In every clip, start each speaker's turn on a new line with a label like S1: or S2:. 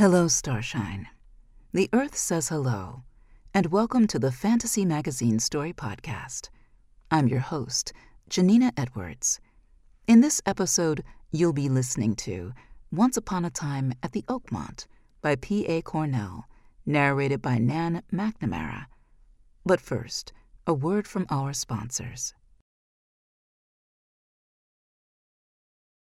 S1: Hello, Starshine. The Earth says hello, and welcome to the Fantasy Magazine Story Podcast. I'm your host, Janina Edwards. In this episode, you'll be listening to Once Upon a Time at the Oakmont by P.A. Cornell, narrated by Nan McNamara. But first, a word from our sponsors.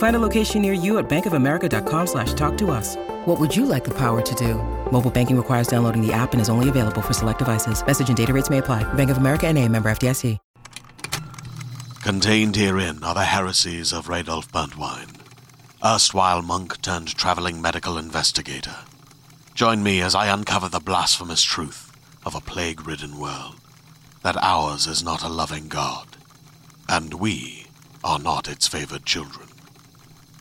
S2: Find a location near you at bankofamerica.com slash talk to us. What would you like the power to do? Mobile banking requires downloading the app and is only available for select devices. Message and data rates may apply. Bank of America and a member FDIC.
S3: Contained herein are the heresies of Radolf Burntwine, erstwhile monk turned traveling medical investigator. Join me as I uncover the blasphemous truth of a plague ridden world that ours is not a loving God, and we are not its favored children.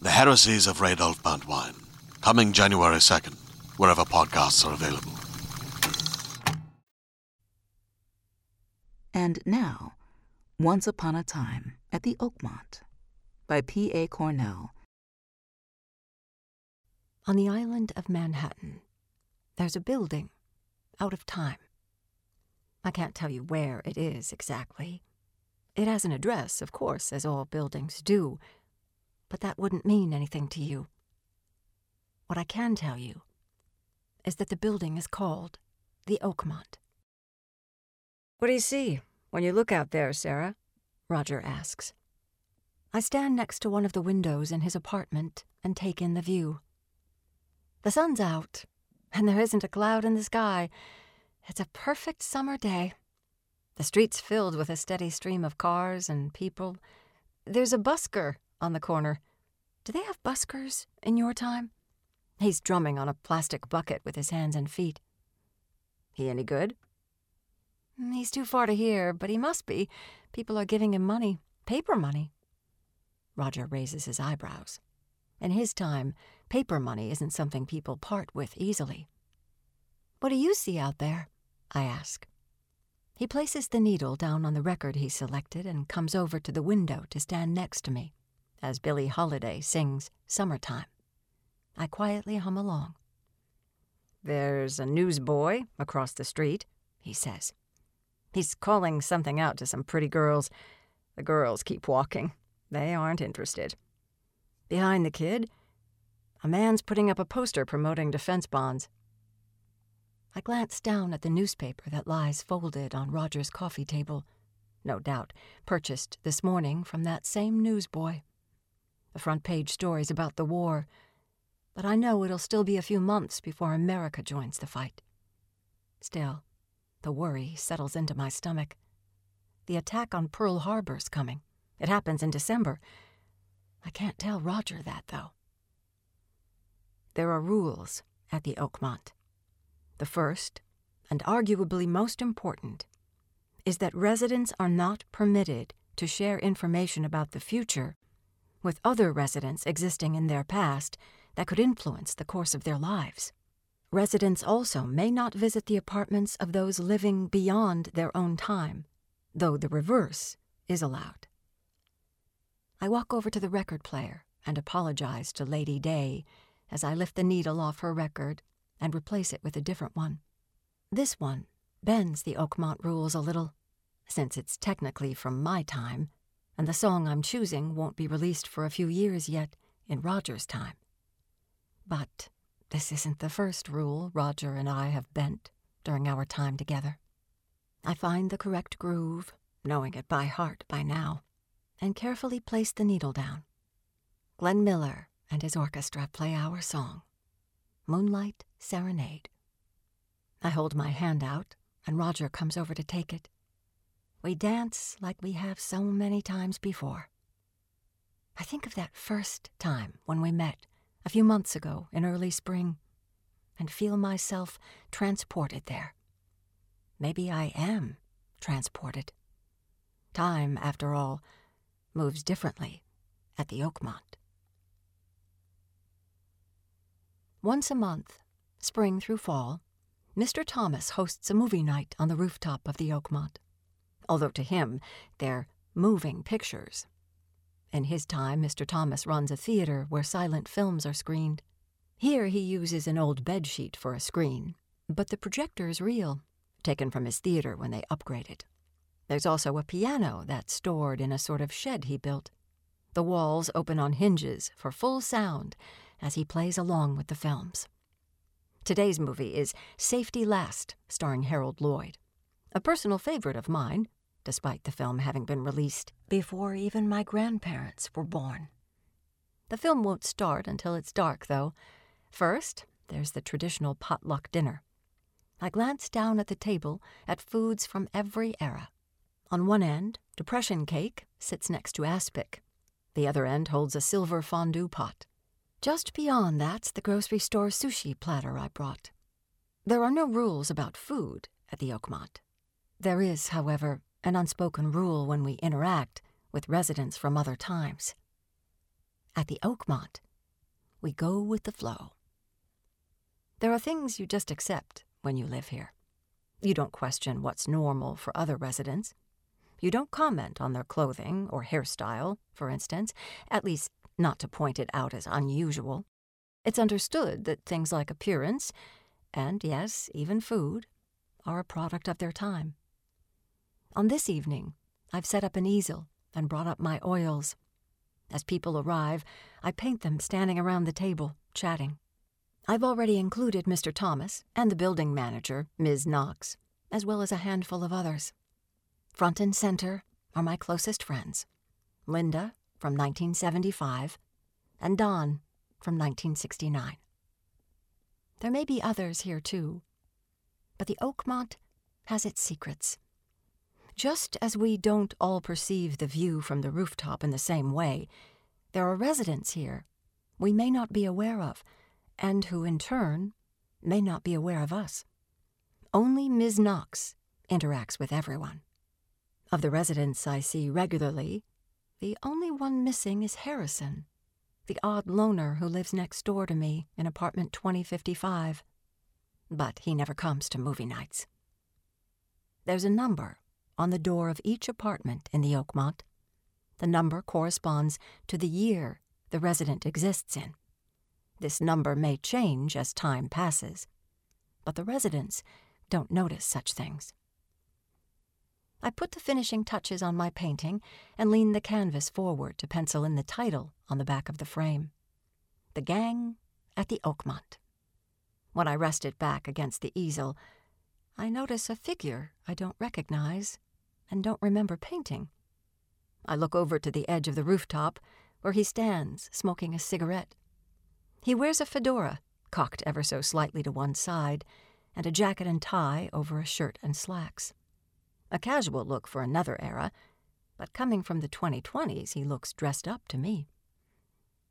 S3: The Heresies of Radolf Burntwine, coming January 2nd, wherever podcasts are available.
S1: And now, Once Upon a Time at the Oakmont by P.A. Cornell.
S4: On the island of Manhattan, there's a building out of time. I can't tell you where it is exactly. It has an address, of course, as all buildings do, but that wouldn't mean anything to you. What I can tell you is that the building is called the Oakmont.
S5: What do you see when you look out there, Sarah?
S4: Roger asks. I stand next to one of the windows in his apartment and take in the view. The sun's out, and there isn't a cloud in the sky. It's a perfect summer day. The street's filled with a steady stream of cars and people. There's a busker on the corner. Do they have buskers in your time? He's drumming on a plastic bucket with his hands and feet.
S5: He any good?
S4: Mm, he's too far to hear, but he must be. People are giving him money, paper money. Roger raises his eyebrows. In his time, paper money isn't something people part with easily. What do you see out there? I ask. He places the needle down on the record he selected and comes over to the window to stand next to me as Billie Holiday sings Summertime. I quietly hum along.
S5: There's a newsboy across the street, he says. He's calling something out to some pretty girls. The girls keep walking. They aren't interested. Behind the kid, a man's putting up a poster promoting defense bonds.
S4: I glance down at the newspaper that lies folded on Roger's coffee table, no doubt purchased this morning from that same newsboy. The front page stories about the war, but I know it'll still be a few months before America joins the fight. Still, the worry settles into my stomach. The attack on Pearl Harbor's coming. It happens in December. I can't tell Roger that, though. There are rules at the Oakmont. The first, and arguably most important, is that residents are not permitted to share information about the future with other residents existing in their past that could influence the course of their lives. Residents also may not visit the apartments of those living beyond their own time, though the reverse is allowed. I walk over to the record player and apologize to Lady Day as I lift the needle off her record and replace it with a different one. This one bends the Oakmont rules a little, since it's technically from my time, and the song I'm choosing won't be released for a few years yet in Roger's time. But this isn't the first rule Roger and I have bent during our time together. I find the correct groove, knowing it by heart by now, and carefully place the needle down. Glenn Miller and his orchestra play our song, Moonlight Serenade. I hold my hand out, and Roger comes over to take it. We dance like we have so many times before. I think of that first time when we met a few months ago in early spring and feel myself transported there. Maybe I am transported. Time, after all, moves differently at the Oakmont. Once a month, spring through fall, Mr. Thomas hosts a movie night on the rooftop of the Oakmont. Although to him, they're moving pictures. In his time, Mr. Thomas runs a theater where silent films are screened. Here he uses an old bedsheet for a screen, but the projector is real, taken from his theater when they upgraded. There's also a piano that's stored in a sort of shed he built. The walls open on hinges for full sound as he plays along with the films. Today's movie is Safety Last, starring Harold Lloyd, a personal favorite of mine, despite the film having been released before even my grandparents were born. The film won't start until it's dark, though. First, there's the traditional potluck dinner. I glance down at the table at foods from every era. On one end, depression cake sits next to aspic. The other end holds a silver fondue pot. Just beyond that's the grocery store sushi platter I brought. There are no rules about food at the Oakmont. There is, however, an unspoken rule when we interact with residents from other times. At the Oakmont, we go with the flow. There are things you just accept when you live here. You don't question what's normal for other residents. You don't comment on their clothing or hairstyle, for instance, at least not to point it out as unusual. It's understood that things like appearance, and yes, even food, are a product of their time. On this evening, I've set up an easel and brought up my oils. As people arrive, I paint them standing around the table, chatting. I've already included Mr. Thomas and the building manager, Ms. Knox, as well as a handful of others. Front and center are my closest friends Linda from 1975 and Don from 1969. There may be others here too, but the Oakmont has its secrets. Just as we don't all perceive the view from the rooftop in the same way, there are residents here we may not be aware of and who in turn may not be aware of us. Only Ms. Knox interacts with everyone. Of the residents I see regularly, the only one missing is Harrison, the odd loner who lives next door to me in apartment 2055. But he never comes to movie nights. There's a number on the door of each apartment in the Oakmont. The number corresponds to the year the resident exists in. This number may change as time passes, but the residents don't notice such things. I put the finishing touches on my painting and lean the canvas forward to pencil in the title on the back of the frame The Gang at the Oakmont. When I rest it back against the easel, I notice a figure I don't recognize and don't remember painting. I look over to the edge of the rooftop, where he stands smoking a cigarette. He wears a fedora, cocked ever so slightly to one side, and a jacket and tie over a shirt and slacks. A casual look for another era, but coming from the 2020s, he looks dressed up to me.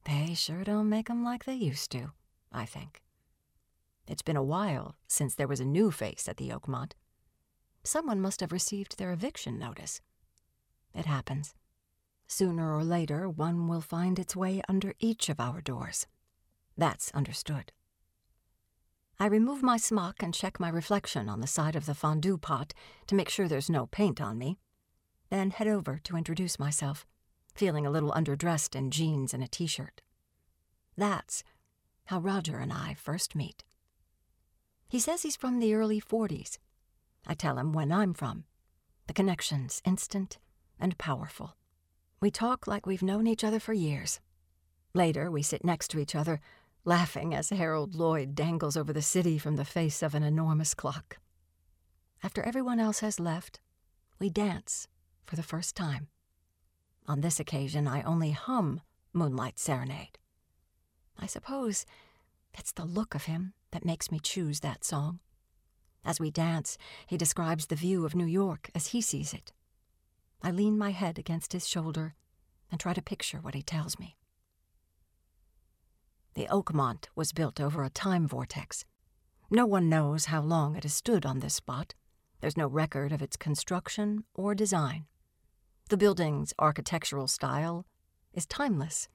S4: They sure don't make 'em like they used to, I think. It's been a while since there was a new face at the Oakmont. Someone must have received their eviction notice. It happens. Sooner or later, one will find its way under each of our doors. That's understood. I remove my smock and check my reflection on the side of the fondue pot to make sure there's no paint on me, then head over to introduce myself, feeling a little underdressed in jeans and a t shirt. That's how Roger and I first meet. He says he's from the early 40s. I tell him when I'm from. The connection's instant and powerful. We talk like we've known each other for years. Later, we sit next to each other laughing as Harold Lloyd dangles over the city from the face of an enormous clock. After everyone else has left, we dance for the first time. On this occasion, I only hum Moonlight Serenade. I suppose it's the look of him that makes me choose that song. As we dance, he describes the view of New York as he sees it. I lean my head against his shoulder and try to picture what he tells me. The Oakmont was built over a time vortex. No one knows how long it has stood on this spot. There's no record of its construction or design. The building's architectural style is timeless,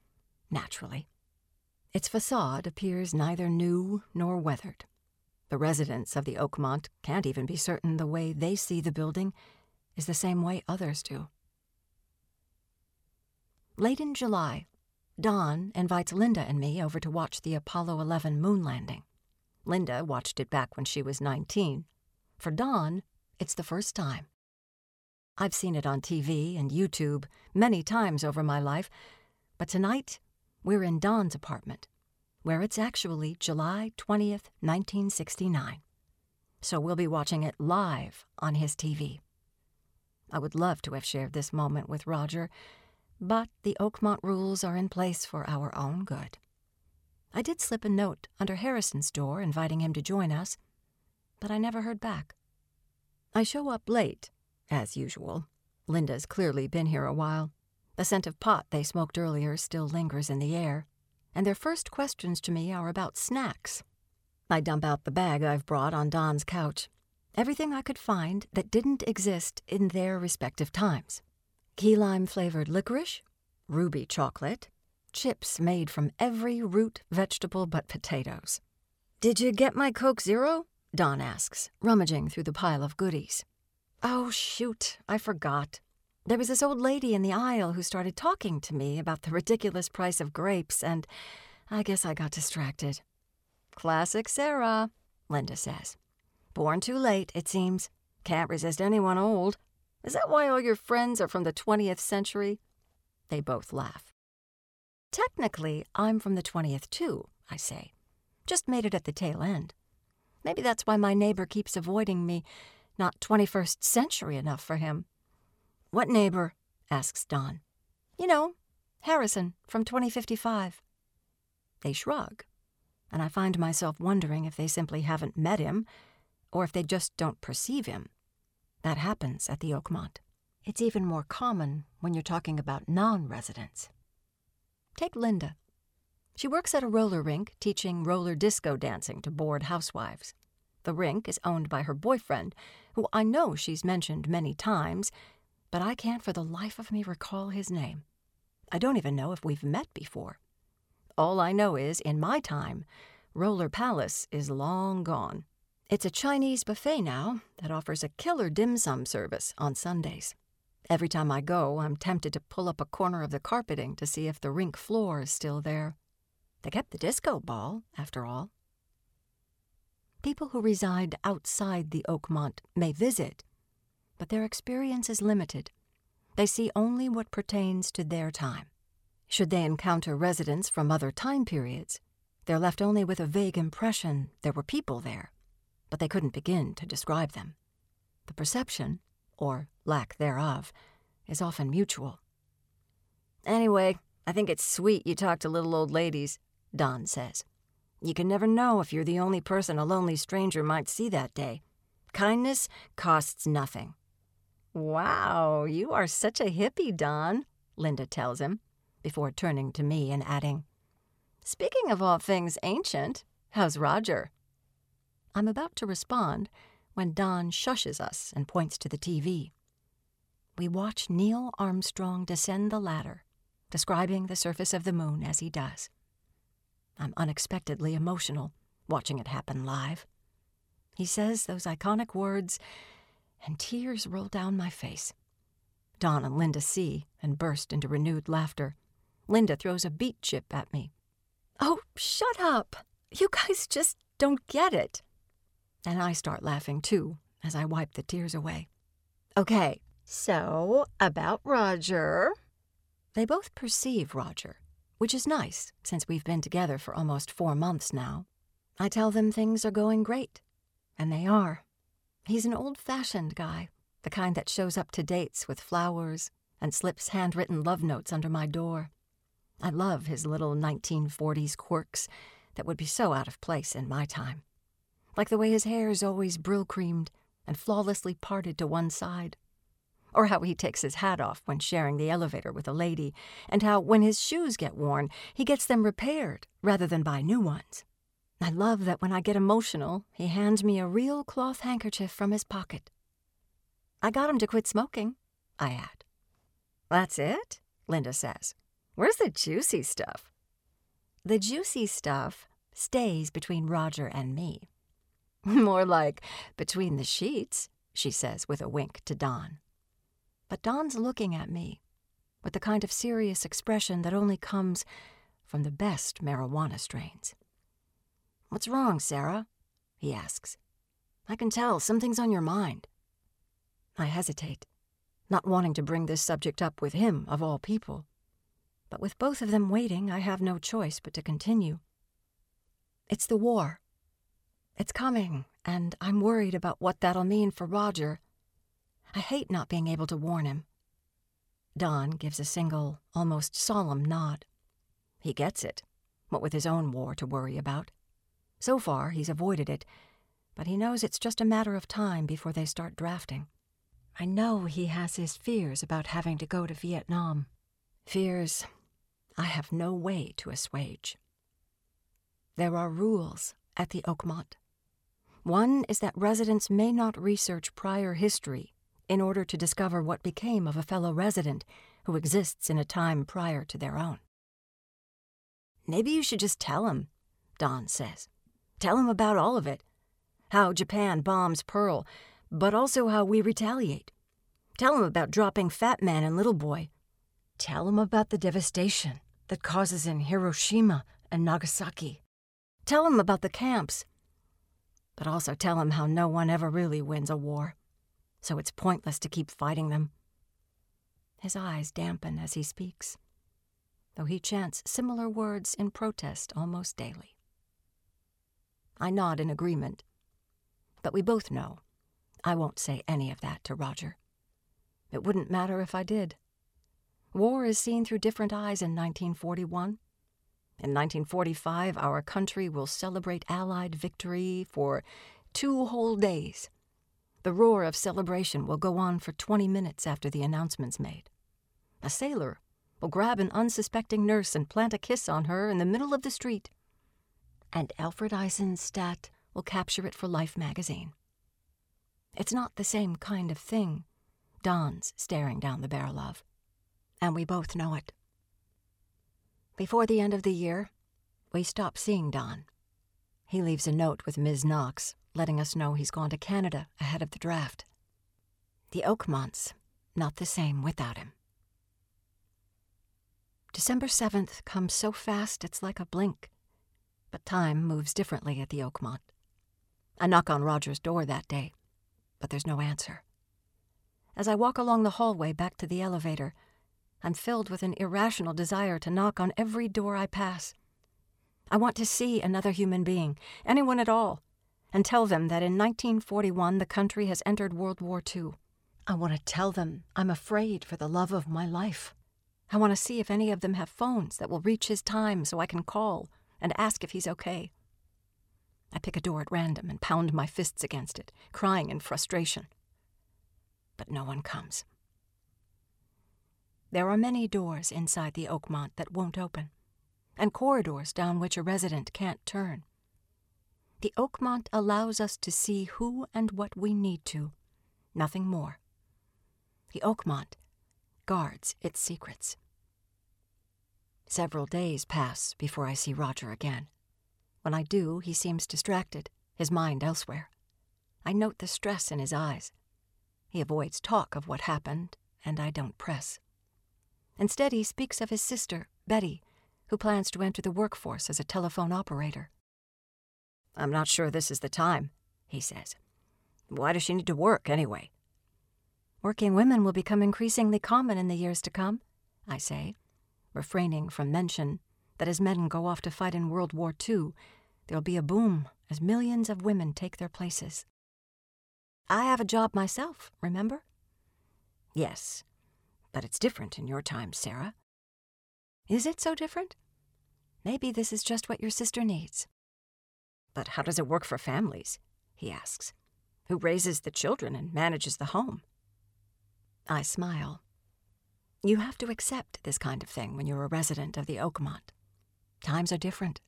S4: naturally. Its facade appears neither new nor weathered. The residents of the Oakmont can't even be certain the way they see the building is the same way others do. Late in July, Don invites Linda and me over to watch the Apollo 11 moon landing. Linda watched it back when she was 19. For Don, it's the first time. I've seen it on TV and YouTube many times over my life, but tonight we're in Don's apartment, where it's actually July 20th, 1969. So we'll be watching it live on his TV. I would love to have shared this moment with Roger, but the Oakmont rules are in place for our own good. I did slip a note under Harrison's door inviting him to join us, but I never heard back. I show up late, as usual. Linda's clearly been here a while. The scent of pot they smoked earlier still lingers in the air, and their first questions to me are about snacks. I dump out the bag I've brought on Don's couch. Everything I could find that didn't exist in their respective times key lime flavored licorice, ruby chocolate, chips made from every root vegetable but potatoes. Did you get my Coke Zero? Don asks, rummaging through the pile of goodies. Oh, shoot, I forgot. There was this old lady in the aisle who started talking to me about the ridiculous price of grapes, and I guess I got distracted. Classic Sarah, Linda says. Born too late, it seems. Can't resist anyone old. Is that why all your friends are from the 20th century? They both laugh. Technically, I'm from the 20th too, I say. Just made it at the tail end. Maybe that's why my neighbor keeps avoiding me. Not 21st century enough for him. What neighbor? asks Don. You know, Harrison from 2055. They shrug, and I find myself wondering if they simply haven't met him or if they just don't perceive him. That happens at the Oakmont. It's even more common when you're talking about non residents. Take Linda. She works at a roller rink teaching roller disco dancing to bored housewives. The rink is owned by her boyfriend, who I know she's mentioned many times, but I can't for the life of me recall his name. I don't even know if we've met before. All I know is, in my time, Roller Palace is long gone. It's a Chinese buffet now that offers a killer dim sum service on Sundays. Every time I go, I'm tempted to pull up a corner of the carpeting to see if the rink floor is still there. They kept the disco ball, after all. People who reside outside the Oakmont may visit, but their experience is limited. They see only what pertains to their time. Should they encounter residents from other time periods, they're left only with a vague impression there were people there, but they couldn't begin to describe them. The perception, or lack thereof, is often mutual. Anyway, I think it's sweet you talk to little old ladies, Don says. You can never know if you're the only person a lonely stranger might see that day. Kindness costs nothing. Wow, you are such a hippie, Don, Linda tells him, before turning to me and adding, Speaking of all things ancient, how's Roger? I'm about to respond when Don shushes us and points to the TV. We watch Neil Armstrong descend the ladder, describing the surface of the moon as he does. I'm unexpectedly emotional watching it happen live. He says those iconic words, and tears roll down my face. Don and Linda see and burst into renewed laughter. Linda throws a beet chip at me. Oh, shut up! You guys just don't get it. And I start laughing too as I wipe the tears away. Okay, so about Roger. They both perceive Roger, which is nice since we've been together for almost four months now. I tell them things are going great, and they are. He's an old fashioned guy, the kind that shows up to dates with flowers and slips handwritten love notes under my door. I love his little 1940s quirks that would be so out of place in my time. Like the way his hair is always Brylcreemed and flawlessly parted to one side. Or how he takes his hat off when sharing the elevator with a lady, and how, when his shoes get worn, he gets them repaired rather than buy new ones. I love that when I get emotional, he hands me a real cloth handkerchief from his pocket. I got him to quit smoking, I add. That's it? Linda says.
S5: Where's the juicy stuff?
S4: The juicy stuff stays between Roger and me.
S5: More like between the sheets, she says with a wink to Don.
S4: But Don's looking at me with the kind of serious expression that only comes from the best marijuana strains.
S5: What's wrong, Sarah? he asks. I can tell something's on your mind.
S4: I hesitate, not wanting to bring this subject up with him, of all people. But with both of them waiting, I have no choice but to continue. It's the war. It's coming, and I'm worried about what that'll mean for Roger. I hate not being able to warn him. Don gives a single, almost solemn nod.
S5: He gets it, what with his own war to worry about.
S4: So far, he's avoided it, but he knows it's just a matter of time before they start drafting. I know he has his fears about having to go to Vietnam. Fears I have no way to assuage. There are rules at the Oakmont. One is that residents may not research prior history in order to discover what became of a fellow resident who exists in a time prior to their own.
S5: Maybe you should just tell him, Don says. Tell him about all of it. How Japan bombs Pearl, but also how we retaliate. Tell him about dropping Fat Man and Little Boy. Tell him about the devastation that causes in Hiroshima and Nagasaki. Tell him about the camps. But also tell him how no one ever really wins a war, so it's pointless to keep fighting them.
S4: His eyes dampen as he speaks, though he chants similar words in protest almost daily. I nod in agreement, but we both know I won't say any of that to Roger. It wouldn't matter if I did. War is seen through different eyes in 1941. In 1945, our country will celebrate Allied victory for two whole days. The roar of celebration will go on for 20 minutes after the announcement's made. A sailor will grab an unsuspecting nurse and plant a kiss on her in the middle of the street. And Alfred Eisenstaedt will capture it for Life magazine. It's not the same kind of thing Don's staring down the barrel of and we both know it. Before the end of the year, we stop seeing Don. He leaves a note with Ms. Knox, letting us know he's gone to Canada ahead of the draft. The Oakmonts, not the same without him. December 7th comes so fast it's like a blink, but time moves differently at the Oakmont. I knock on Roger's door that day, but there's no answer. As I walk along the hallway back to the elevator, I'm filled with an irrational desire to knock on every door I pass. I want to see another human being, anyone at all, and tell them that in 1941 the country has entered World War II. I want to tell them I'm afraid for the love of my life. I want to see if any of them have phones that will reach his time so I can call and ask if he's okay. I pick a door at random and pound my fists against it, crying in frustration. But no one comes. There are many doors inside the Oakmont that won't open, and corridors down which a resident can't turn. The Oakmont allows us to see who and what we need to, nothing more. The Oakmont guards its secrets. Several days pass before I see Roger again. When I do, he seems distracted, his mind elsewhere. I note the stress in his eyes. He avoids talk of what happened, and I don't press. Instead, he speaks of his sister, Betty, who plans to enter the workforce as a telephone operator.
S5: I'm not sure this is the time, he says. Why does she need to work, anyway?
S4: Working women will become increasingly common in the years to come, I say, refraining from mention that as men go off to fight in World War II, there'll be a boom as millions of women take their places. I have a job myself, remember?
S5: Yes, but it's different in your time, Sarah.
S4: Is it so different? Maybe this is just what your sister needs.
S5: But how does it work for families? he asks. Who raises the children and manages the home?
S4: I smile. You have to accept this kind of thing when you're a resident of the Oakmont. Times are different,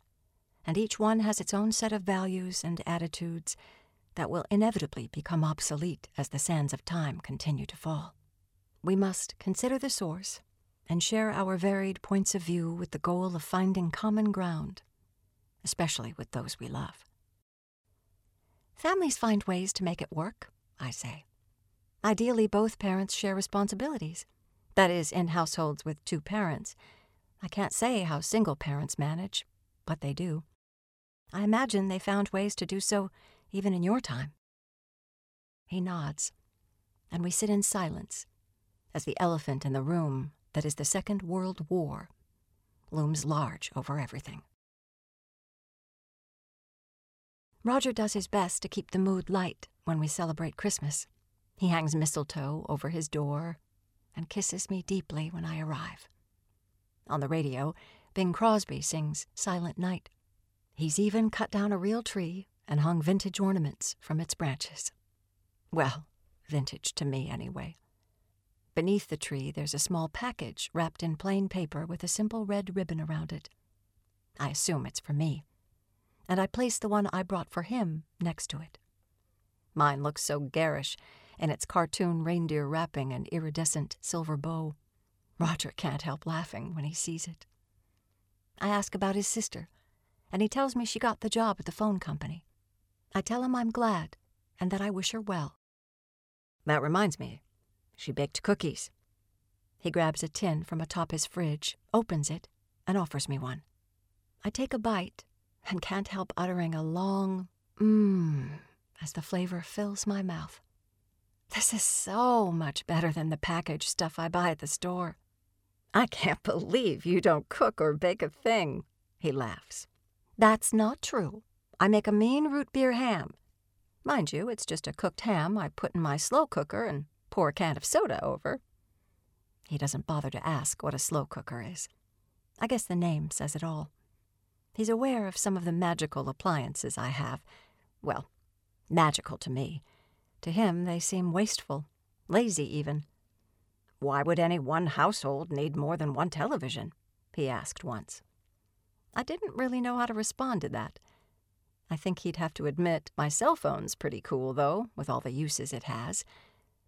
S4: and each one has its own set of values and attitudes that will inevitably become obsolete as the sands of time continue to fall. We must consider the source and share our varied points of view with the goal of finding common ground, especially with those we love. Families find ways to make it work, I say. Ideally, both parents share responsibilities. That is, in households with two parents. I can't say how single parents manage, but they do. I imagine they found ways to do so even in your time. He nods, and we sit in silence as the elephant in the room that is the Second World War looms large over everything. Roger does his best to keep the mood light when we celebrate Christmas. He hangs mistletoe over his door and kisses me deeply when I arrive. On the radio, Bing Crosby sings Silent Night. He's even cut down a real tree and hung vintage ornaments from its branches. Well, vintage to me, anyway. Beneath the tree, there's a small package wrapped in plain paper with a simple red ribbon around it. I assume it's for me and I place the one I brought for him next to it. Mine looks so garish in its cartoon reindeer wrapping and iridescent silver bow. Roger can't help laughing when he sees it. I ask about his sister, and he tells me she got the job at the phone company. I tell him I'm glad and that I wish her well. That reminds me, she baked cookies. He grabs a tin from atop his fridge, opens it, and offers me one. I take a bite and can't help uttering a long mmm as the flavor fills my mouth. This is so much better than the packaged stuff I buy at the store. I can't believe you don't cook or bake a thing, he laughs. That's not true. I make a mean root beer ham. Mind you, it's just a cooked ham I put in my slow cooker and pour a can of soda over. He doesn't bother to ask what a slow cooker is. I guess the name says it all. He's aware of some of the magical appliances I have. Well, magical to me. To him, they seem wasteful, lazy even. Why would any one household need more than one television? he asked once. I didn't really know how to respond to that. I think he'd have to admit my cell phone's pretty cool, though, with all the uses it has.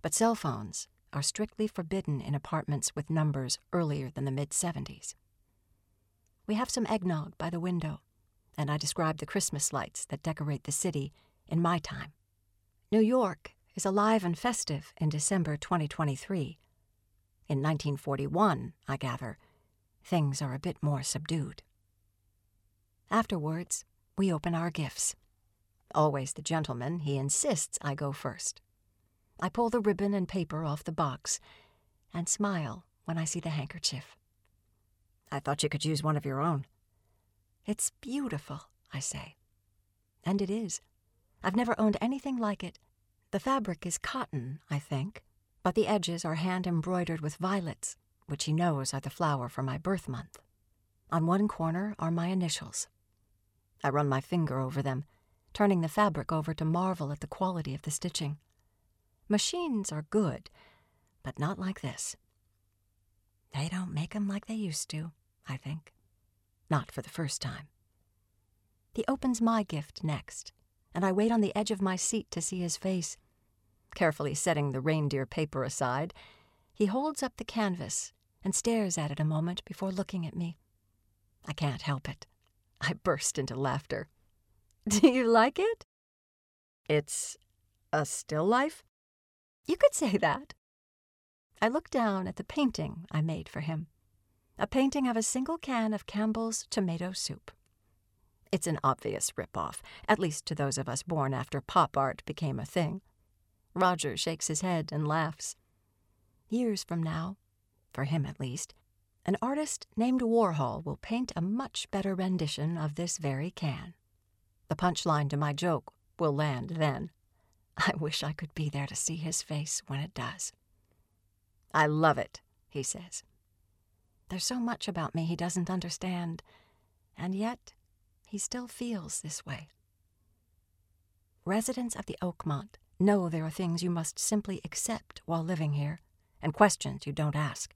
S4: But cell phones are strictly forbidden in apartments with numbers earlier than the mid 70s. We have some eggnog by the window, and I describe the Christmas lights that decorate the city in my time. New York is alive and festive in December 2023. In 1941, I gather, things are a bit more subdued. Afterwards, we open our gifts. Always the gentleman, he insists I go first. I pull the ribbon and paper off the box and smile when I see the handkerchief. I thought you could use one of your own. It's beautiful, I say. And it is. I've never owned anything like it. The fabric is cotton, I think, but the edges are hand embroidered with violets, which he knows are the flower for my birth month. On one corner are my initials. I run my finger over them, turning the fabric over to marvel at the quality of the stitching. Machines are good, but not like this. They don't make 'em like they used to. I think. Not for the first time. He opens my gift next, and I wait on the edge of my seat to see his face. Carefully setting the reindeer paper aside, he holds up the canvas and stares at it a moment before looking at me. I can't help it. I burst into laughter. Do you like it? It's a still life? You could say that. I look down at the painting I made for him a painting of a single can of Campbell's tomato soup. It's an obvious rip-off, at least to those of us born after pop art became a thing. Roger shakes his head and laughs. Years from now, for him at least, an artist named Warhol will paint a much better rendition of this very can. The punchline to my joke will land then. I wish I could be there to see his face when it does. I love it, he says. There's so much about me he doesn't understand, and yet he still feels this way. Residents of the Oakmont know there are things you must simply accept while living here, and questions you don't ask,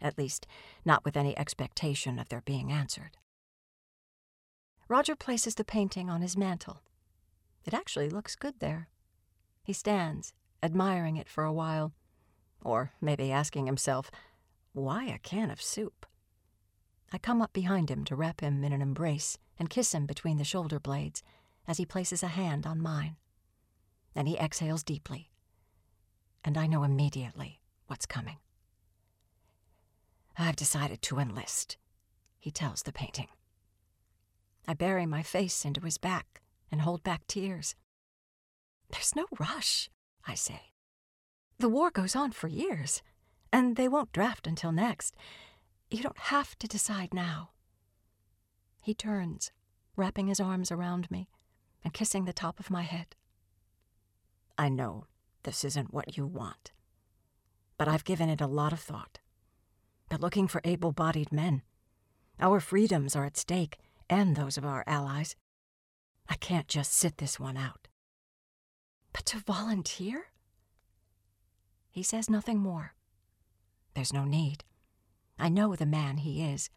S4: at least not with any expectation of their being answered. Roger places the painting on his mantel. It actually looks good there. He stands, admiring it for a while, or maybe asking himself, Why a can of soup? I come up behind him to wrap him in an embrace and kiss him between the shoulder blades as he places a hand on mine. Then he exhales deeply, and I know immediately what's coming. I've decided to enlist, he tells the painting. I bury my face into his back and hold back tears. There's no rush, I say. The war goes on for years, and they won't draft until next. You don't have to decide now. He turns, wrapping his arms around me and kissing the top of my head. I know this isn't what you want, but I've given it a lot of thought. But looking for able bodied men. Our freedoms are at stake, and those of our allies. I can't just sit this one out. But to volunteer? He says nothing more. There's no need. I know the man he is,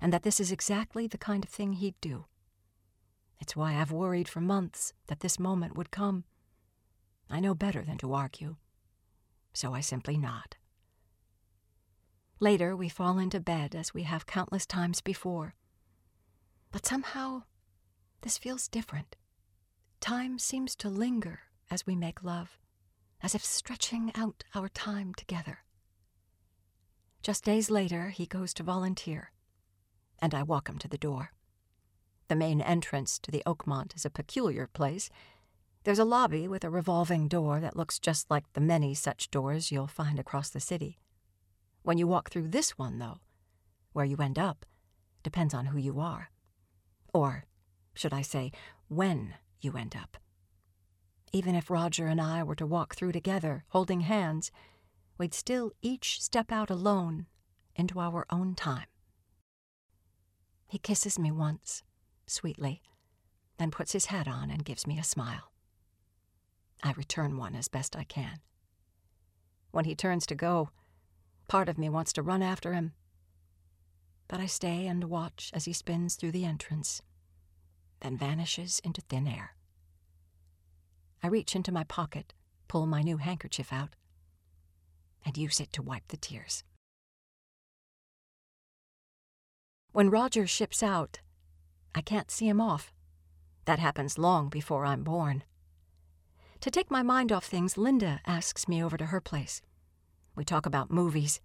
S4: and that this is exactly the kind of thing he'd do. It's why I've worried for months that this moment would come. I know better than to argue, so I simply nod. Later, we fall into bed as we have countless times before. But somehow, this feels different. Time seems to linger as we make love, as if stretching out our time together. Just days later, he goes to volunteer, and I walk him to the door. The main entrance to the Oakmont is a peculiar place. There's a lobby with a revolving door that looks just like the many such doors you'll find across the city. When you walk through this one, though, where you end up depends on who you are. Or, should I say, when you end up. Even if Roger and I were to walk through together, holding hands, we'd still each step out alone into our own time. He kisses me once, sweetly, then puts his hat on and gives me a smile. I return one as best I can. When he turns to go, part of me wants to run after him. But I stay and watch as he spins through the entrance, then vanishes into thin air. I reach into my pocket, pull my new handkerchief out, and use it to wipe the tears. When Roger ships out, I can't see him off. That happens long before I'm born. To take my mind off things, Linda asks me over to her place. We talk about movies,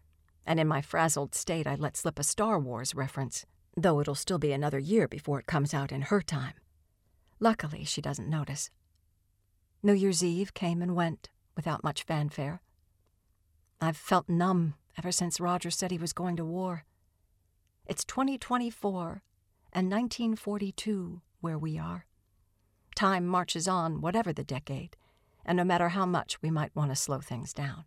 S4: and in my frazzled state, I let slip a Star Wars reference, though it'll still be another year before it comes out in her time. Luckily, she doesn't notice. New Year's Eve came and went without much fanfare. I've felt numb ever since Roger said he was going to war. It's 2024 and 1942 where we are. Time marches on, whatever the decade, and no matter how much we might want to slow things down.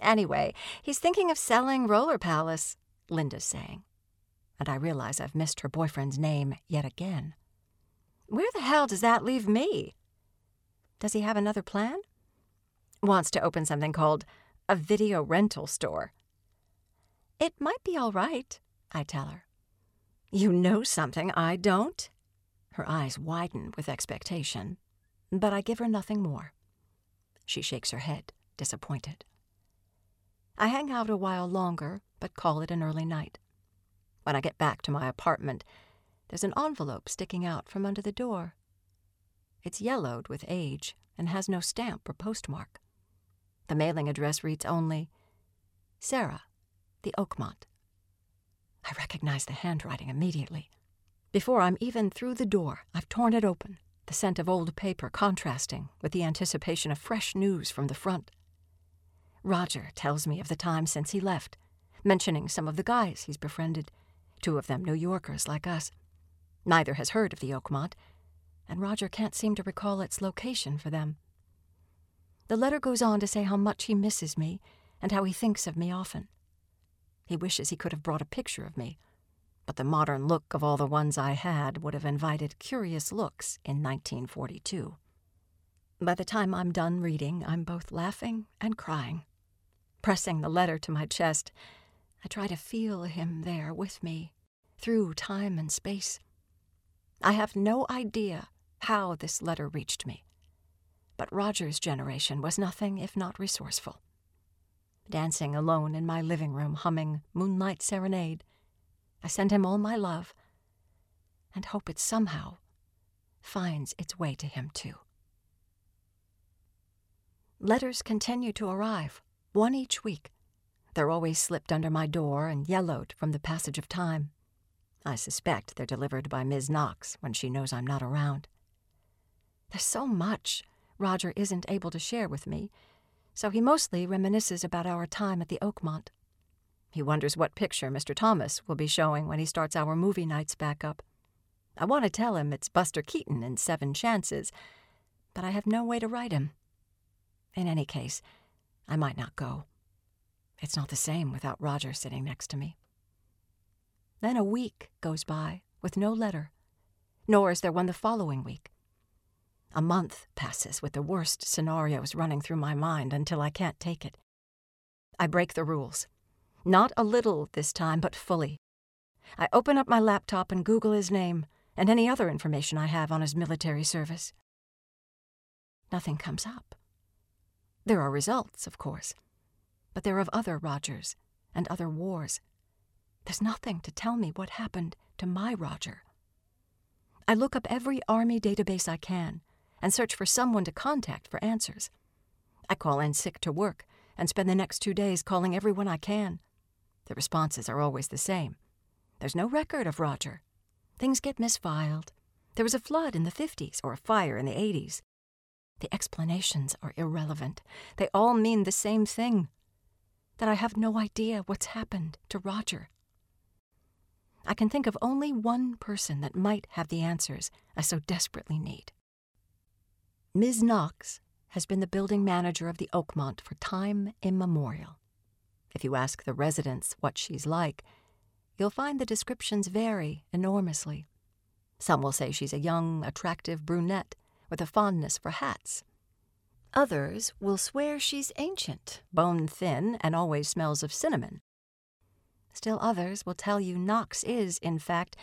S4: Anyway, he's thinking of selling Roller Palace, Linda's saying. And I realize I've missed her boyfriend's name yet again. Where the hell does that leave me? Does he have another plan? wants to open something called a video rental store. It might be all right, I tell her. You know something I don't? Her eyes widen with expectation, but I give her nothing more. She shakes her head, disappointed. I hang out a while longer, but call it an early night. When I get back to my apartment, there's an envelope sticking out from under the door. It's yellowed with age and has no stamp or postmark. The mailing address reads only Sarah, the Oakmont. I recognize the handwriting immediately. Before I'm even through the door, I've torn it open, the scent of old paper contrasting with the anticipation of fresh news from the front. Roger tells me of the time since he left, mentioning some of the guys he's befriended, two of them New Yorkers like us. Neither has heard of the Oakmont, and Roger can't seem to recall its location for them. The letter goes on to say how much he misses me and how he thinks of me often. He wishes he could have brought a picture of me, but the modern look of all the ones I had would have invited curious looks in 1942. By the time I'm done reading, I'm both laughing and crying. Pressing the letter to my chest, I try to feel him there with me, through time and space. I have no idea how this letter reached me but Roger's generation was nothing if not resourceful. Dancing alone in my living room, humming Moonlight Serenade. I send him all my love and hope it somehow finds its way to him, too. Letters continue to arrive, one each week. They're always slipped under my door and yellowed from the passage of time. I suspect they're delivered by Miss Knox when she knows I'm not around. There's so much Roger isn't able to share with me, so he mostly reminisces about our time at the Oakmont. He wonders what picture Mr. Thomas will be showing when he starts our movie nights back up. I want to tell him it's Buster Keaton in Seven Chances, but I have no way to write him. In any case, I might not go. It's not the same without Roger sitting next to me. Then a week goes by with no letter, nor is there one the following week. A month passes with the worst scenarios running through my mind until I can't take it. I break the rules. Not a little this time, but fully. I open up my laptop and Google his name and any other information I have on his military service. Nothing comes up. There are results, of course, but they're of other Rogers and other wars. There's nothing to tell me what happened to my Roger. I look up every Army database I can and search for someone to contact for answers. I call in sick to work and spend the next two days calling everyone I can. The responses are always the same. There's no record of Roger. Things get misfiled. There was a flood in the 50s or a fire in the 80s. The explanations are irrelevant. They all mean the same thing that I have no idea what's happened to Roger. I can think of only one person that might have the answers I so desperately need. Ms. Knox has been the building manager of the Oakmont for time immemorial. If you ask the residents what she's like, you'll find the descriptions vary enormously. Some will say she's a young, attractive brunette with a fondness for hats. Others will swear she's ancient, bone thin, and always smells of cinnamon. Still others will tell you Knox is, in fact,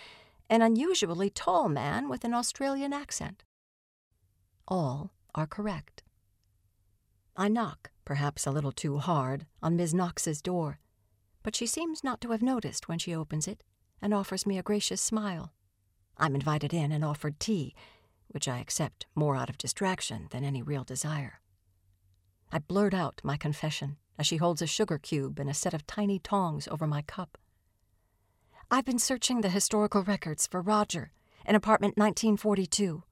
S4: an unusually tall man with an Australian accent. All are correct. I knock, perhaps a little too hard, on Miss Knox's door, but she seems not to have noticed when she opens it and offers me a gracious smile. I'm invited in and offered tea, which I accept more out of distraction than any real desire. I blurt out my confession as she holds a sugar cube and a set of tiny tongs over my cup. I've been searching the historical records for Roger in apartment 1942.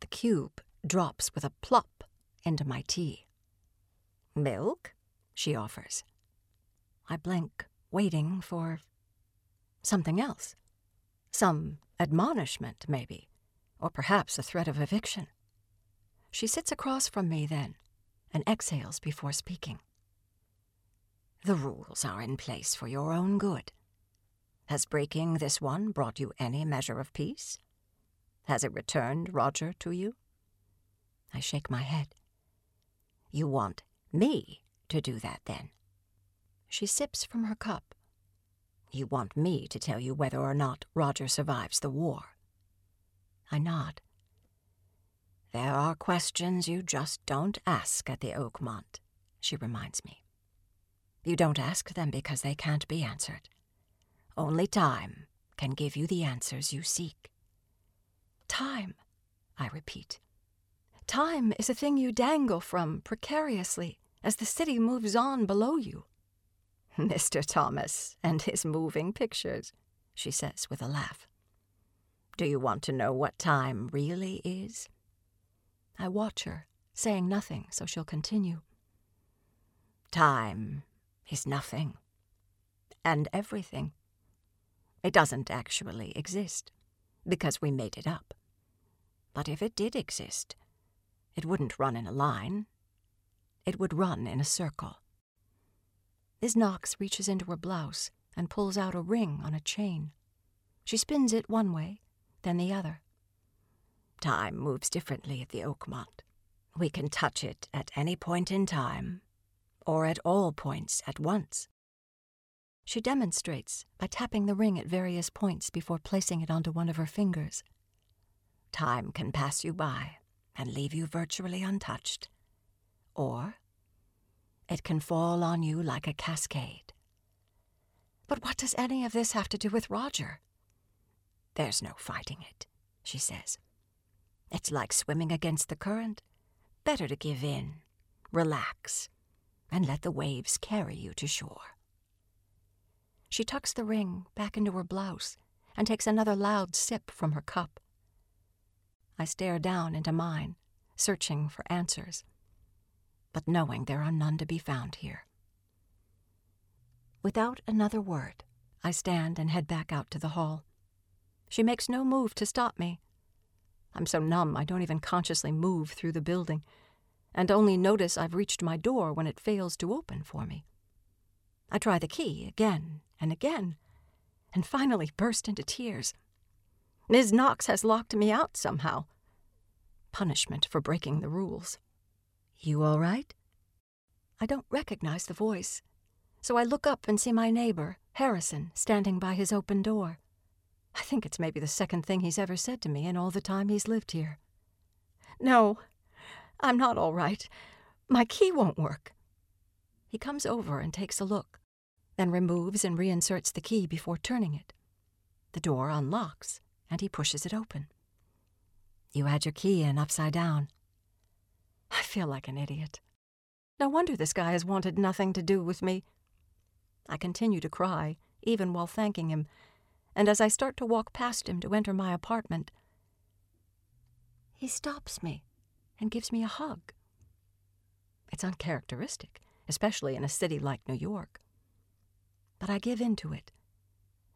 S4: The cube drops with a plop into my tea. Milk? she offers. I blink, waiting for something else. Some admonishment, maybe or perhaps a threat of eviction. She sits across from me then and exhales before speaking. The rules are in place for your own good. Has breaking this one brought you any measure of peace? Has it returned Roger to you? I shake my head. You want me to do that, then? She sips from her cup. You want me to tell you whether or not Roger survives the war. I nod. There are questions you just don't ask at the Oakmont, she reminds me. You don't ask them because they can't be answered. Only time can give you the answers you seek. Time, I repeat. Time is a thing you dangle from precariously as the city moves on below you. Mr. Thomas and his moving pictures, she says with a laugh. Do you want to know what time really is? I watch her, saying nothing, so she'll continue. Time is nothing. And everything. It doesn't actually exist, because we made it up. But if it did exist, it wouldn't run in a line. It would run in a circle. Miss Knox reaches into her blouse and pulls out a ring on a chain. She spins it one way, then the other. Time moves differently at the Oakmont. We can touch it at any point in time, or at all points at once. She demonstrates by tapping the ring at various points before placing it onto one of her fingers. Time can pass you by and leave you virtually untouched. Or it can fall on you like a cascade. But what does any of this have to do with Roger? There's no fighting it, she says. It's like swimming against the current. Better to give in, relax, and let the waves carry you to shore. She tucks the ring back into her blouse and takes another loud sip from her cup. I stare down into mine, searching for answers, but knowing there are none to be found here. Without another word, I stand and head back out to the hall. She makes no move to stop me. I'm so numb I don't even consciously move through the building, and only notice I've reached my door when it fails to open for me. I try the key again and again, and finally burst into tears. Ms. Knox has locked me out somehow. Punishment for breaking the rules. You all right? I don't recognize the voice, so I look up and see my neighbor, Harrison, standing by his open door. I think it's maybe the second thing he's ever said to me in all the time he's lived here. No, I'm not all right. My key won't work. He comes over and takes a look, then removes and reinserts the key before turning it. The door unlocks, and he pushes it open. You had your key in upside down. I feel like an idiot. No wonder this guy has wanted nothing to do with me. I continue to cry, even while thanking him, and as I start to walk past him to enter my apartment, he stops me and gives me a hug. It's uncharacteristic, especially in a city like New York. But I give in to it,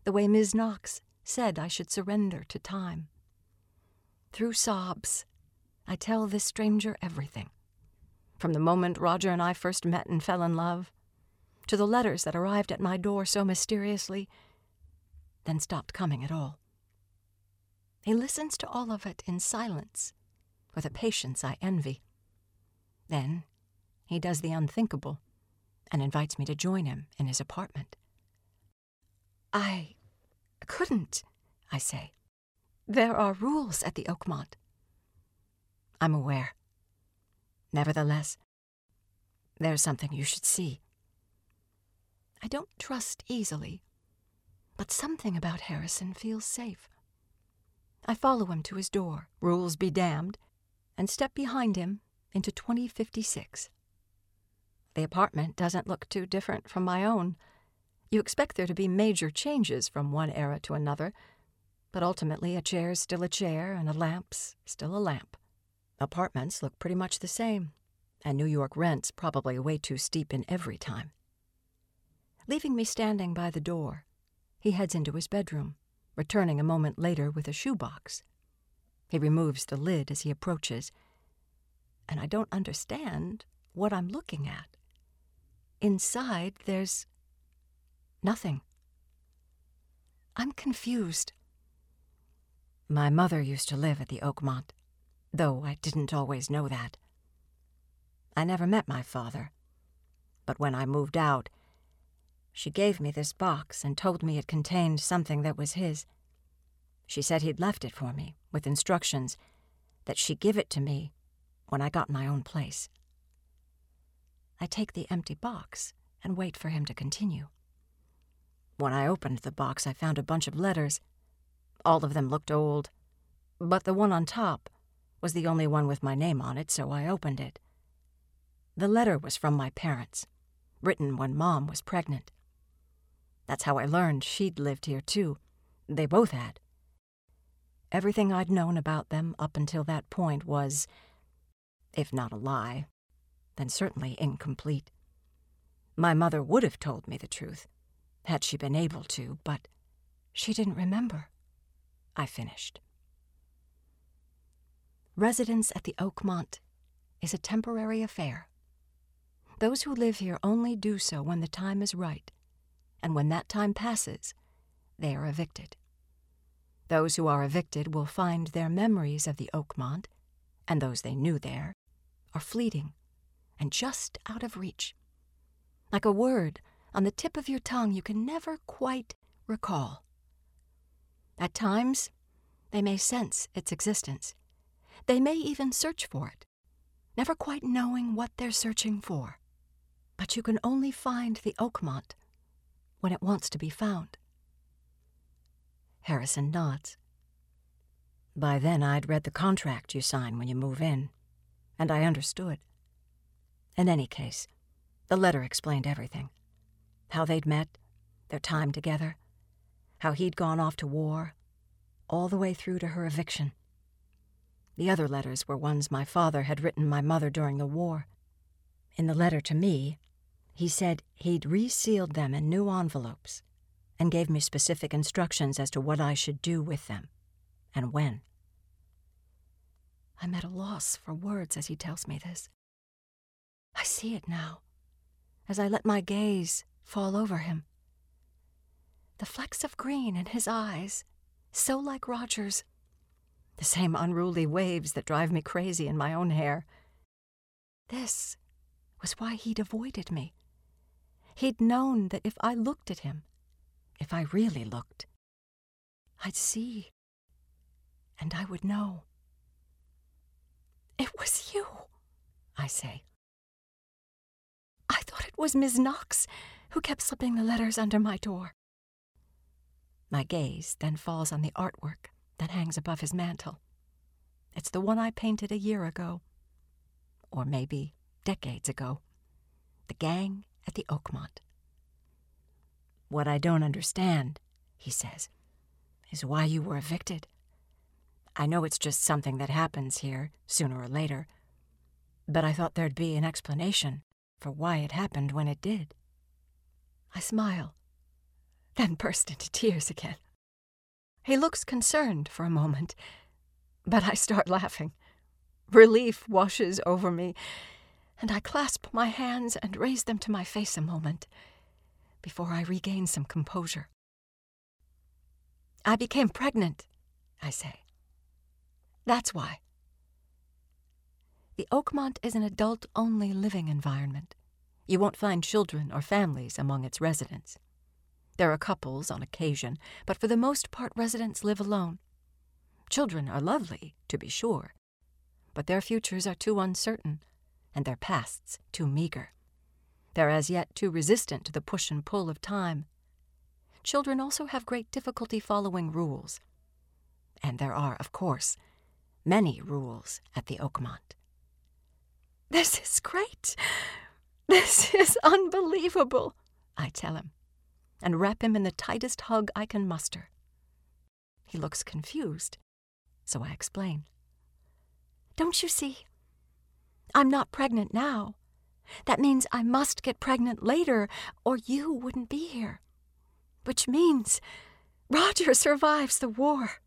S4: the way Ms. Knox said I should surrender to time. Through sobs, I tell this stranger everything. From the moment Roger and I first met and fell in love, to the letters that arrived at my door so mysteriously, then stopped coming at all. He listens to all of it in silence, with a patience I envy. Then he does the unthinkable and invites me to join him in his apartment. I couldn't, I say. There are rules at the Oakmont. I'm aware. Nevertheless, there's something you should see. I don't trust easily, but something about Harrison feels safe. I follow him to his door, rules be damned, and step behind him into 2056. The apartment doesn't look too different from my own. You expect there to be major changes from one era to another, but ultimately a chair's still a chair and a lamp's still a lamp. Apartments look pretty much the same, and New York rent's probably way too steep in every time. Leaving me standing by the door, he heads into his bedroom, returning a moment later with a shoebox. He removes the lid as he approaches, and I don't understand what I'm looking at. Inside, there's nothing. I'm confused. My mother used to live at the Oakmont, though I didn't always know that. I never met my father, but when I moved out, she gave me this box and told me it contained something that was his. She said he'd left it for me, with instructions that she'd give it to me when I got my own place. I take the empty box and wait for him to continue. When I opened the box, I found a bunch of letters. All of them looked old, but the one on top was the only one with my name on it, so I opened it. The letter was from my parents, written when Mom was pregnant. That's how I learned she'd lived here, too. They both had. Everything I'd known about them up until that point was, if not a lie, then certainly incomplete. My mother would have told me the truth, had she been able to, but she didn't remember. I finished. Residence at the Oakmont is a temporary affair. Those who live here only do so when the time is right and when that time passes, they are evicted. Those who are evicted will find their memories of the Oakmont, and those they knew there, are fleeting and just out of reach. Like a word on the tip of your tongue you can never quite recall. At times, they may sense its existence. They may even search for it, never quite knowing what they're searching for. But you can only find the Oakmont when it wants to be found. Harrison nods. By then, I'd read the contract you sign when you move in, and I understood. In any case, the letter explained everything how they'd met, their time together, how he'd gone off to war, all the way through to her eviction. The other letters were ones my father had written my mother during the war. In the letter to me, he said he'd resealed them in new envelopes and gave me specific instructions as to what I should do with them and when. I'm at a loss for words as he tells me this. I see it now, as I let my gaze fall over him. The flecks of green in his eyes, so like Roger's. The same unruly waves that drive me crazy in my own hair. This was why he'd avoided me. He'd known that if I looked at him, if I really looked, I'd see, and I would know. It was you, I say. I thought it was Miss Knox who kept slipping the letters under my door. My gaze then falls on the artwork that hangs above his mantel. It's the one I painted a year ago, or maybe decades ago. The gang at the Oakmont. What I don't understand, he says, is why you were evicted. I know it's just something that happens here, sooner or later, but I thought there'd be an explanation for why it happened when it did. I smile, then burst into tears again. He looks concerned for a moment, but I start laughing. Relief washes over me, and I clasp my hands and raise them to my face a moment before I regain some composure. I became pregnant, I say. That's why. The Oakmont is an adult only living environment. You won't find children or families among its residents. There are couples on occasion, but for the most part, residents live alone. Children are lovely, to be sure, but their futures are too uncertain, and their pasts too meager. They're as yet too resistant to the push and pull of time. Children also have great difficulty following rules. And there are, of course, many rules at the Oakmont. This is great. This is unbelievable, I tell him, and wrap him in the tightest hug I can muster. He looks confused, so I explain. Don't you see? I'm not pregnant now. That means I must get pregnant later, or you wouldn't be here. Which means Roger survives the war.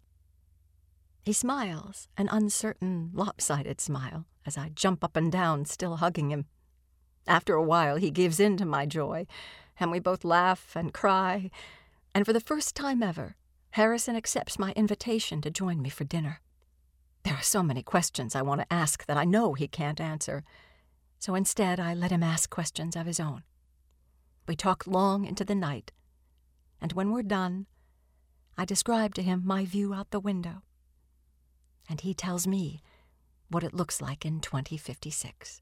S4: He smiles, an uncertain, lopsided smile, as I jump up and down, still hugging him. After a while, he gives in to my joy, and we both laugh and cry, and for the first time ever, Harrison accepts my invitation to join me for dinner. There are so many questions I want to ask that I know he can't answer, so instead I let him ask questions of his own. We talk long into the night, and when we're done, I describe to him my view out the window and he tells me what it looks like in 2056.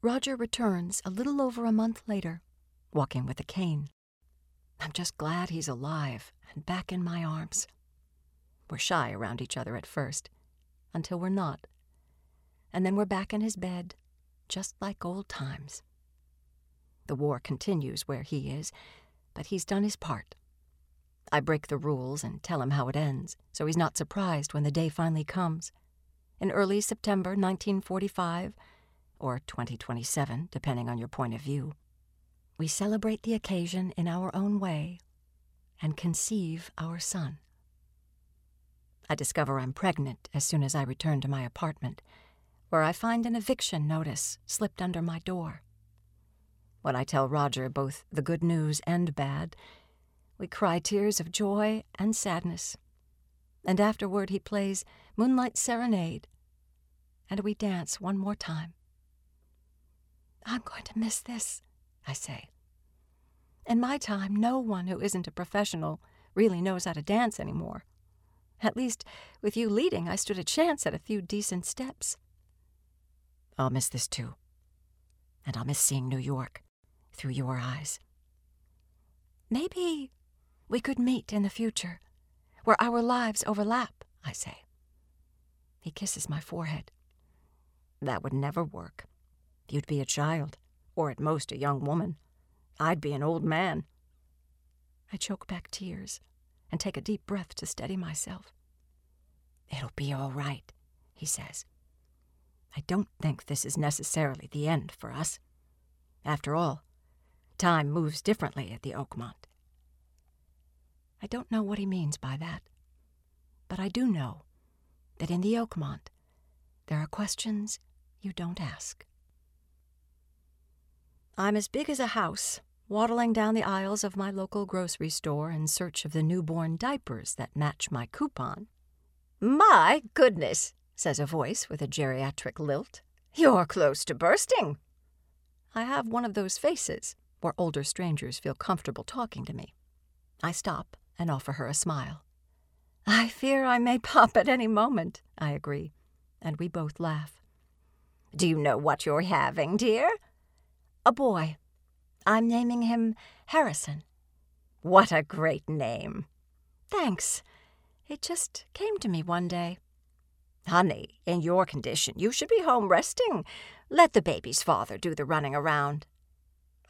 S4: Roger returns a little over a month later, walking with a cane. I'm just glad he's alive and back in my arms. We're shy around each other at first, until we're not. And then we're back in his bed, just like old times. The war continues where he is, but he's done his part. I break the rules and tell him how it ends, so he's not surprised when the day finally comes. In early September 1945, or 2027, depending on your point of view, we celebrate the occasion in our own way and conceive our son. I discover I'm pregnant as soon as I return to my apartment, where I find an eviction notice slipped under my door. When I tell Roger both the good news and bad, we cry tears of joy and sadness. And afterward he plays Moonlight Serenade, and we dance one more time. I'm going to miss this, I say. In my time, no one who isn't a professional really knows how to dance anymore. At least, with you leading, I stood a chance at a few decent steps. I'll miss this too. and I'll miss seeing New York through your eyes. Maybe we could meet in the future, where our lives overlap, I say. He kisses my forehead. That would never work. You'd be a child, or at most a young woman. I'd be an old man. I choke back tears and take a deep breath to steady myself. It'll be all right, he says. I don't think this is necessarily the end for us. After all, time moves differently at the Oakmont. I don't know what he means by that, but I do know that in the Oakmont there are questions you don't ask. I'm as big as a house, waddling down the aisles of my local grocery store in search of the newborn diapers that match my coupon. My goodness, says a voice with a geriatric lilt. You're close to bursting. I have one of those faces where older strangers feel comfortable talking to me. I stop and offer her a smile. I fear I may pop at any moment, I agree, and we both laugh. Do you know what you're having, dear? A boy. I'm naming him Harrison. What a great name. Thanks. It just came to me one day. Honey, in your condition, you should be home resting. Let the baby's father do the running around.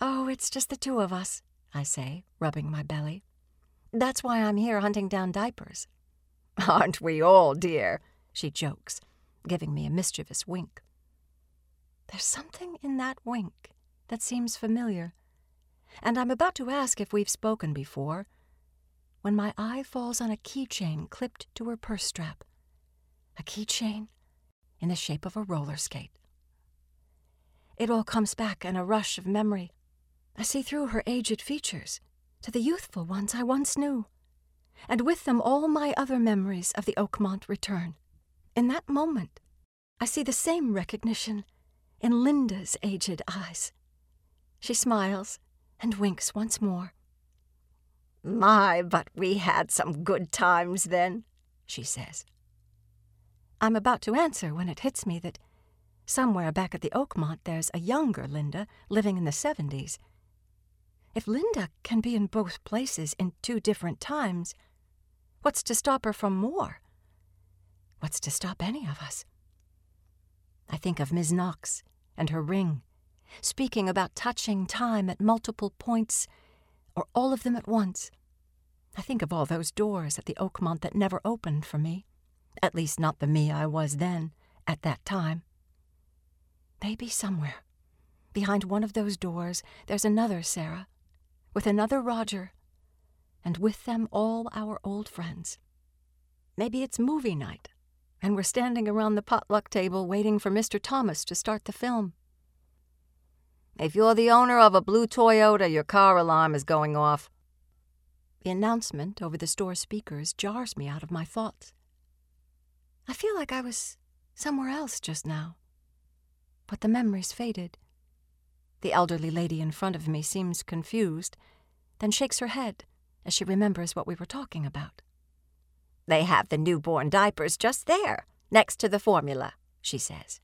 S4: Oh, it's just the two of us, I say, rubbing my belly. That's why I'm here hunting down diapers. Aren't we all, dear? she jokes, giving me a mischievous wink. There's something in that wink that seems familiar, and I'm about to ask if we've spoken before when my eye falls on a keychain clipped to her purse strap. A keychain in the shape of a roller skate. It all comes back in a rush of memory. I see through her aged features to the youthful ones I once knew, and with them all my other memories of the Oakmont return. In that moment, I see the same recognition in Linda's aged eyes. She smiles and winks once more. My, but we had some good times then, she says. I'm about to answer when it hits me that somewhere back at the Oakmont there's a younger Linda living in the 70s. If Linda can be in both places in two different times, what's to stop her from more? What's to stop any of us? I think of Miss Knox and her ring, speaking about touching time at multiple points or all of them at once. I think of all those doors at the Oakmont that never opened for me, at least not the me I was then, at that time. Maybe somewhere, behind one of those doors, there's another Sarah, with another Roger, and with them all our old friends. Maybe it's movie night, and we're standing around the potluck table waiting for Mr. Thomas to start the film. If you're the owner of a blue Toyota, your car alarm is going off. The announcement over the store speakers jars me out of my thoughts. I feel like I was somewhere else just now. But the memories faded. The elderly lady in front of me seems confused, then shakes her head as she remembers what we were talking about. They have the newborn diapers just there, next to the formula, she says.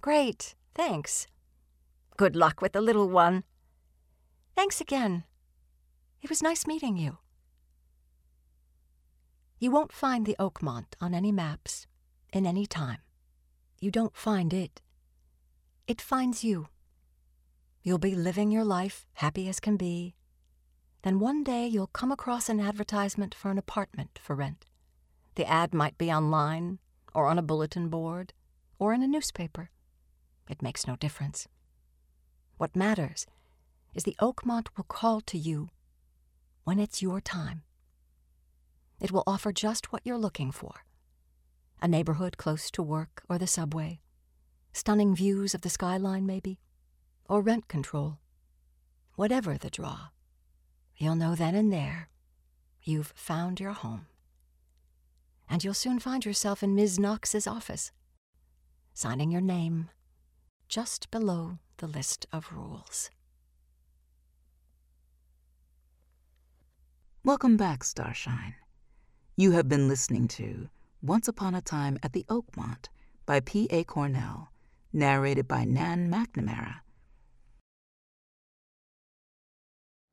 S4: Great, thanks. Good luck with the little one. Thanks again. It was nice meeting you. You won't find the Oakmont on any maps, in any time. You don't find it. It finds you. You'll be living your life happy as can be. Then one day you'll come across an advertisement for an apartment for rent. The ad might be online, or on a bulletin board, or in a newspaper. It makes no difference. What matters is the Oakmont will call to you when it's your time. It will offer just what you're looking for a neighborhood close to work or the subway, stunning views of the skyline, maybe, or rent control. Whatever the draw, you'll know then and there you've found your home. And you'll soon find yourself in Ms. Knox's office, signing your name just below the list of rules.
S1: Welcome back, Starshine. You have been listening to Once Upon a Time at the Oakmont by P. A. Cornell, narrated by Nan McNamara.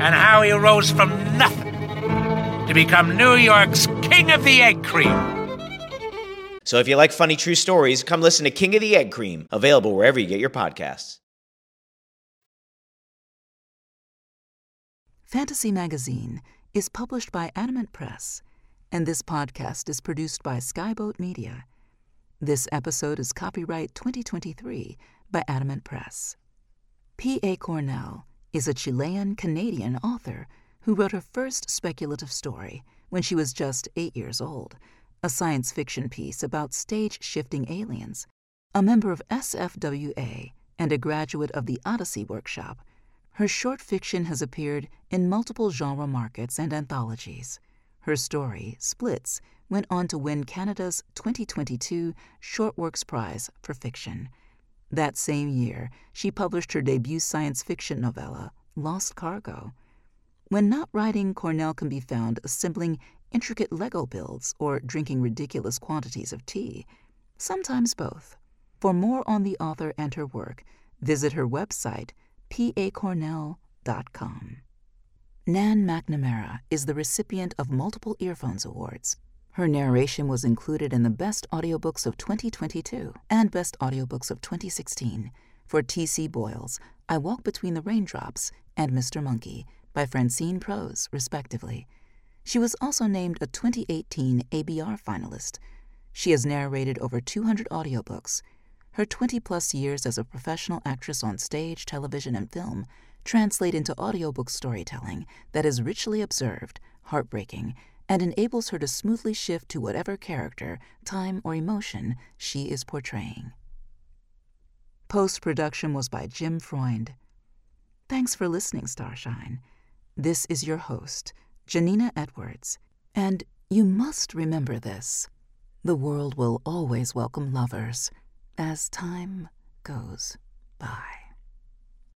S6: and how he rose from nothing to become New York's King of the Egg Cream.
S7: So if you like funny true stories, come listen to King of the Egg Cream, available wherever you get your podcasts.
S1: Fantasy Magazine is published by Adamant Press, and this podcast is produced by Skyboat Media. This episode is copyright 2023 by Adamant Press. P.A. Cornell is a Chilean Canadian author who wrote her first speculative story when she was just eight years old, a science fiction piece about stage shifting aliens. A member of SFWA and a graduate of the Odyssey Workshop, her short fiction has appeared in multiple genre markets and anthologies. Her story, Splits, went on to win Canada's 2022 Short Works Prize for Fiction. That same year, she published her debut science fiction novella, Lost Cargo. When not writing, Cornell can be found assembling intricate Lego builds or drinking ridiculous quantities of tea, sometimes both. For more on the author and her work, visit her website, pacornell.com. Nan McNamara is the recipient of multiple Earphones Awards. Her narration was included in the Best Audiobooks of 2022 and Best Audiobooks of 2016 for T.C. Boyle's I Walk Between the Raindrops and Mr. Monkey by Francine Prose, respectively. She was also named a 2018 ABR finalist. She has narrated over 200 audiobooks. Her 20 plus years as a professional actress on stage, television, and film translate into audiobook storytelling that is richly observed, heartbreaking, and enables her to smoothly shift to whatever character, time, or emotion she is portraying. Post production was by Jim Freund. Thanks for listening, Starshine. This is your host, Janina Edwards, and you must remember this the world will always welcome lovers as time goes by.